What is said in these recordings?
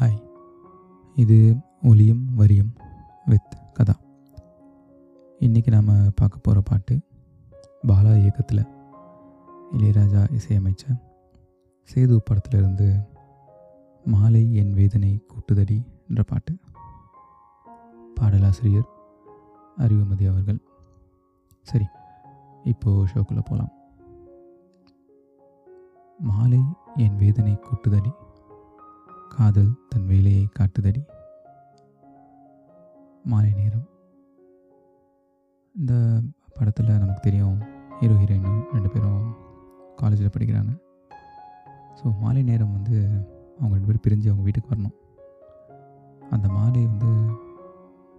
Hi. இது ஒலியும் வரியும் வித் கதா. இன்றைக்கி நாம் பார்க்க போகிற பாட்டு பாலா இயக்கத்தில் இளையராஜா இசையமைச்ச சேது படத்திலிருந்து மாலை என் வேதனை கூட்டுதடி என்ற பாட்டு. பாடலாசிரியர் அறிவுமதி அவர்கள். சரி இப்போது ஷோக்குள்ளே போகலாம் மாலை என் வேதனை கூட்டுதடி காதல் தன் வேலையை காட்டுதடி. மாலை நேரம். இந்த படத்தில் நமக்கு தெரியும் ஹீரோ ஹீரோயினும் ரெண்டு பேரும் காலேஜில் படிக்கிறாங்க. ஸோ மாலை நேரம் வந்து அவங்க ரெண்டு பேரும் பிரிஞ்சு அவங்க வீட்டுக்கு வரணும். அந்த மாலை வந்து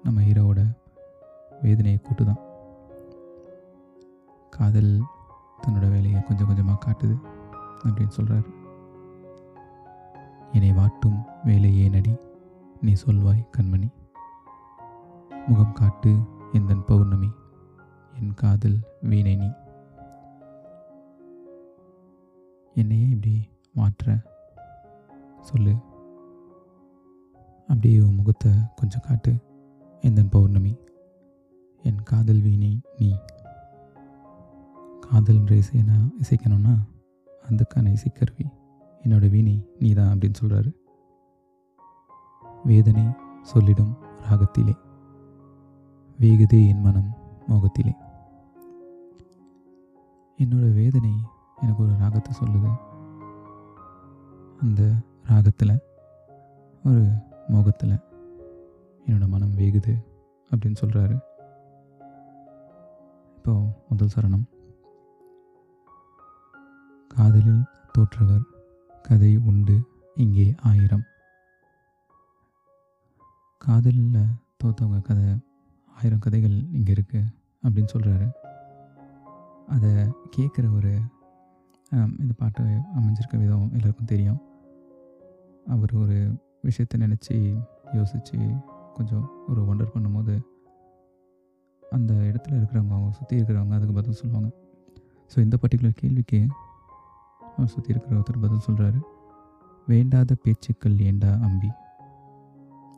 நம்ம ஹீரோவோட வேதனையை கூட்டு தான் காதல் தன்னோட வேலையை கொஞ்சம் கொஞ்சமாக காட்டுது அப்படின்னு சொல்கிறாரு என்னை வாட்டும் வேலை நடி நீ சொல்வாய் கண்மணி. முகம் காட்டு எந்தன் பௌர்ணமி என் காதல் வீணை நீ. என்னையே இப்படி மாற்ற? சொல்லு. அப்படியே உன் முகத்தை கொஞ்சம் காட்டு எந்தன் பௌர்ணமி என் காதல் வீணை நீ. காதல்ன்ற இசைனா இசைக்கணும்னா அதுக்கான இசைக்கருவி. என்னோட வீணை நீதான் அப்படின்னு சொல்கிறாரு வேதனை சொல்லிடும் ராகத்திலே. வேகுதே என் மனம் மோகத்திலே. என்னோட வேதனை எனக்கு ஒரு ராகத்தை சொல்லுது. அந்த ராகத்தில் ஒரு மோகத்தில் என்னோட மனம் வேகுது அப்படின்னு சொல்கிறாரு இப்போ முதல் சரணம். காதலில் தோற்றவர் கதை உண்டு. இங்கே ஆயிரம். காதலில் தோத்தவங்க கதை ஆயிரம் கதைகள் இங்கே இருக்குது அப்படின்னு சொல்கிறாரு அதை கேட்குற ஒரு இந்த பாட்டு அமைஞ்சிருக்க விதம் எல்லாருக்கும் தெரியும். அவர் ஒரு விஷயத்தை நினச்சி யோசித்து கொஞ்சம் ஒரு ஒண்டர் பண்ணும்போது அந்த இடத்துல இருக்கிறவங்க அவங்க சுற்றி இருக்கிறவங்க அதுக்கு பதில் சொல்லுவாங்க. ஸோ இந்த பர்டிகுலர் கேள்விக்கு சுற்றி இருக்கிற ஒருத்தர் பதில் சொல்கிறாரு வேண்டாத பேச்சுக்கள் ஏண்டா அம்பி?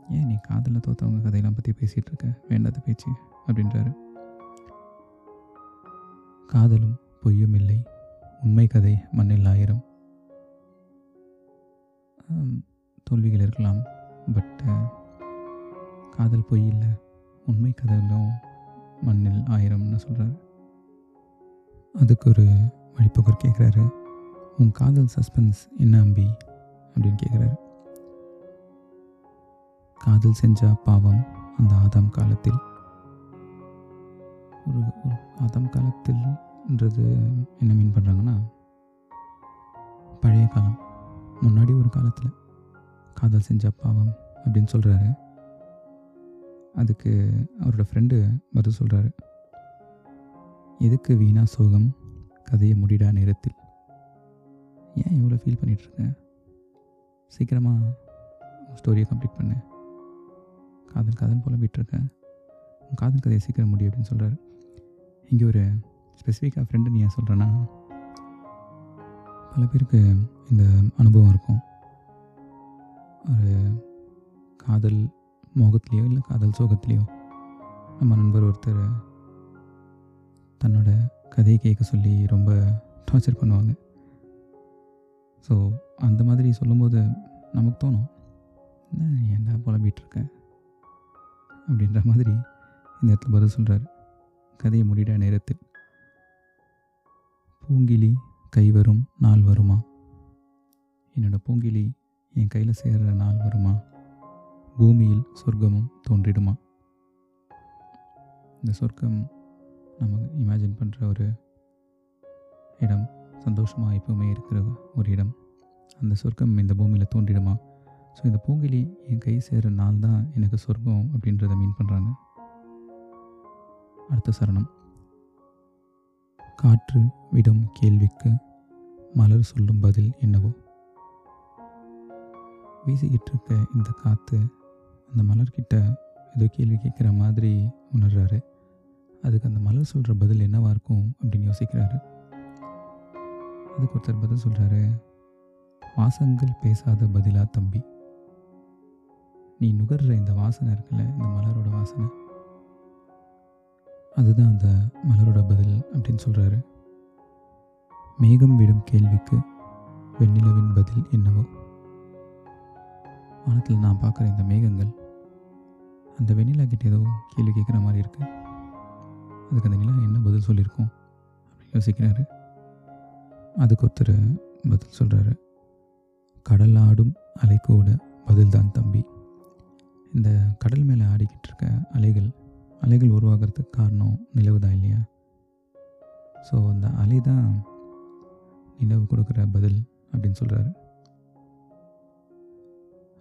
ஏன் நீ காதலில் தோத்தவங்க கதையெல்லாம் பற்றி பேசிகிட்டு இருக்க? வேண்டாத பேச்சு அப்படின்றாரு. காதலும் பொய்யும் இல்லை. உண்மை கதை மண்ணில் ஆயிரம். தோல்விகள் இருக்கலாம் பட் காதல் பொய் இல்லை. உண்மை கதையிலும் மண்ணில் ஆயிரம்னு சொல்கிறாரு அதுக்கு ஒரு வழிபோக்கர் கேட்குறாரு உன் காதல் சஸ்பென்ஸ் என்ன அம்பி? அப்படின்னு கேட்குறாரு. காதல் செஞ்சா பாவம் அந்த ஆதாம் காலத்தில். ஒரு ஒரு ஆதாம் காலத்தில்ன்றது என்ன மீன் பண்ணுறாங்கன்னா பழைய காலம். முன்னாடி ஒரு காலத்தில் காதல் செஞ்சா பாவம் அப்படின்னு சொல்கிறாரு அதுக்கு அவரோட ஃப்ரெண்டு பதில் சொல்கிறாரு எதுக்கு வீணா சோகம்? கதையை முடிடா நேரத்தில். ஏன் இவ்வளோ ஃபீல் பண்ணிகிட்ருக்கேன் சீக்கிரமாக ஸ்டோரியை கம்ப்ளீட் பண்ணு. காதல் காதல் புலம்பிகிட்ருக்கேன் உன் காதல் கதையை சீக்கிரம் முடியும் அப்படின்னு சொல்கிறாரு இங்கே ஒரு ஸ்பெசிஃபிக்காக ஃப்ரெண்டு நீ ஏன் சொல்கிறேன்னா பல பேருக்கு இந்த அனுபவம் இருக்கும். ஒரு காதல் மோகத்துலேயோ இல்லை காதல் சோகத்துலேயோ நம்ம நண்பர் ஒருத்தர் தன்னோட கதையை கேட்க சொல்லி ரொம்ப டார்ச்சர் பண்ணுவாங்க. ஸோ அந்த மாதிரி சொல்லும்போது நமக்கு தோணும் என்ன ஏன்டா அப்படின்ற மாதிரி இந்த இடத்துல பதில் சொல்கிறார் கதையை முடிட நேரத்தில் பூங்கிலி கை வரும் நாள் வருமா? என்னோட பூங்கிலி என் கையில் சேர்கிற நாள் வருமா? பூமியில் சொர்க்கமும் தோன்றிடுமா? இந்த சொர்க்கம் நம்ம இமேஜின் பண்ணுற ஒரு இடம். சந்தோஷமாக எப்பவுமே இருக்கிற ஒரு இடம். அந்த சொர்க்கம் இந்த பூமியில் தோன்றிடுமா? ஸோ இந்த பூங்கிலி என் கை சேர நாள் தான் எனக்கு சொர்க்கம் அப்படின்றத மீன் பண்ணுறாங்க அடுத்த சரணம். காற்று விடும் கேள்விக்கு மலர் சொல்லும் பதில் என்னவோ? வீசிக்கிட்டு இருக்க இந்த காற்று அந்த மலர்கிட்ட ஏதோ கேள்வி கேட்குற மாதிரி உணர்றாரு. அதுக்கு அந்த மலர் சொல்கிற பதில் என்னவாக இருக்கும் அப்படின்னு யோசிக்கிறாரு. அதுக்கு ஒருத்தர் பதில் சொல்கிறாரு வாசங்கள் பேசாத பதிலாக தம்பி? நீ நுகர்ற இந்த வாசனை இருக்குல்ல இந்த மலரோட வாசனை? அதுதான் அந்த மலரோட பதில் அப்படின்னு சொல்கிறாரு மேகம் விடும் கேள்விக்கு வெண்ணிலவின் பதில் என்னவோ? வானத்தில் நான் பார்க்குற இந்த மேகங்கள் அந்த வெண்ணிலா கிட்ட ஏதோ கேள்வி கேட்குற மாதிரி இருக்குது அதுக்கு அந்த நிலா என்ன பதில் சொல்லியிருக்கோம்? அப்படின்னு யோசிக்கிறாரு. அதுக்கு ஒருத்தர் பதில் சொல்கிறாரு கடல் ஆடும் அலைக்கோட பதில் தான் தம்பி. இந்த கடல் மேலே ஆடிக்கிட்டு இருக்க அலைகள் அலைகள் உருவாகிறதுக்கு காரணம் நிலவு தான் இல்லையா? ஸோ அந்த அலை தான் நிலவு கொடுக்குற பதில் அப்படின்னு சொல்கிறாரு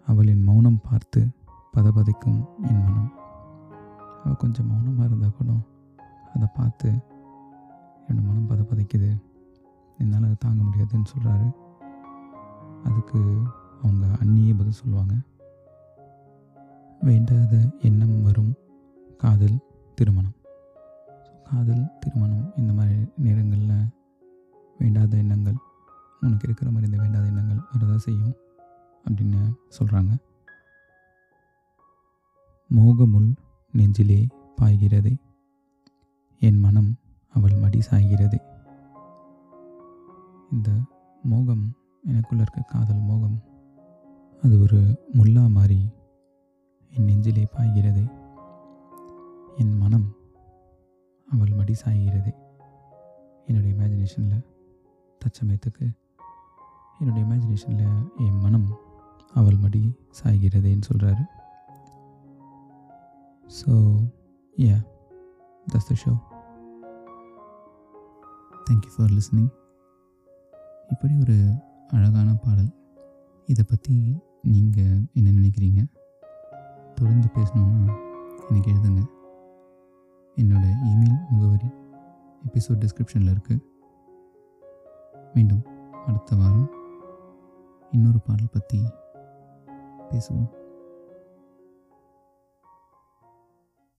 அவளின் மௌனம் பார்த்து பதபதைக்கும் என் மனம். அவள் கொஞ்சம் மௌனமாக இருந்தால் கூட அதை பார்த்து என்னோடய மனம் பதபதைக்குது. என்னால் அதை தாங்க முடியாதுன்னு சொல்கிறாரு அதுக்கு அவங்க அண்ணியே பதில் சொல்லுவாங்க. வேண்டாத எண்ணம் வரும். காதல் திருமணம். ஸோ காதல் திருமணம் இந்த மாதிரி நேரங்களில் வேண்டாத எண்ணங்கள் உனக்கு இருக்கிற மாதிரி இந்த வேண்டாத எண்ணங்கள் வரதான் செய்யும் அப்படின்னு சொல்கிறாங்க மோகமுள் நெஞ்சிலே பாய்கிறதே என் மனம் அவள் மடி சாய்கிறதே. இந்த மோகம் எனக்குள்ள இருக்க காதல் மோகம் அது ஒரு முல்லா மாதிரி என் நெஞ்சிலே பாய்கிறதே. என் மனம் அவள் மடி சாய்கிறதே. என்னுடைய இமேஜினேஷனில் தச்சமயத்துக்கு என்னுடைய இமேஜினேஷனில் என் மனம் அவள் மடி சாய்கிறதேன்னு சொல்கிறாரு so ya that's the show thank you for listening இப்படி ஒரு அழகான பாடல். இதை பற்றி நீங்கள் என்ன நினைக்கிறீங்க? தொடர்ந்து பேசணுன்னா எனக்கு எழுதுங்க. என்னோட இமெயில் முகவரி எபிசோட் டிஸ்கிரிப்ஷனில் இருக்குது மீண்டும் அடுத்த வாரம் இன்னொரு பாடல் பற்றி பேசுவோம்.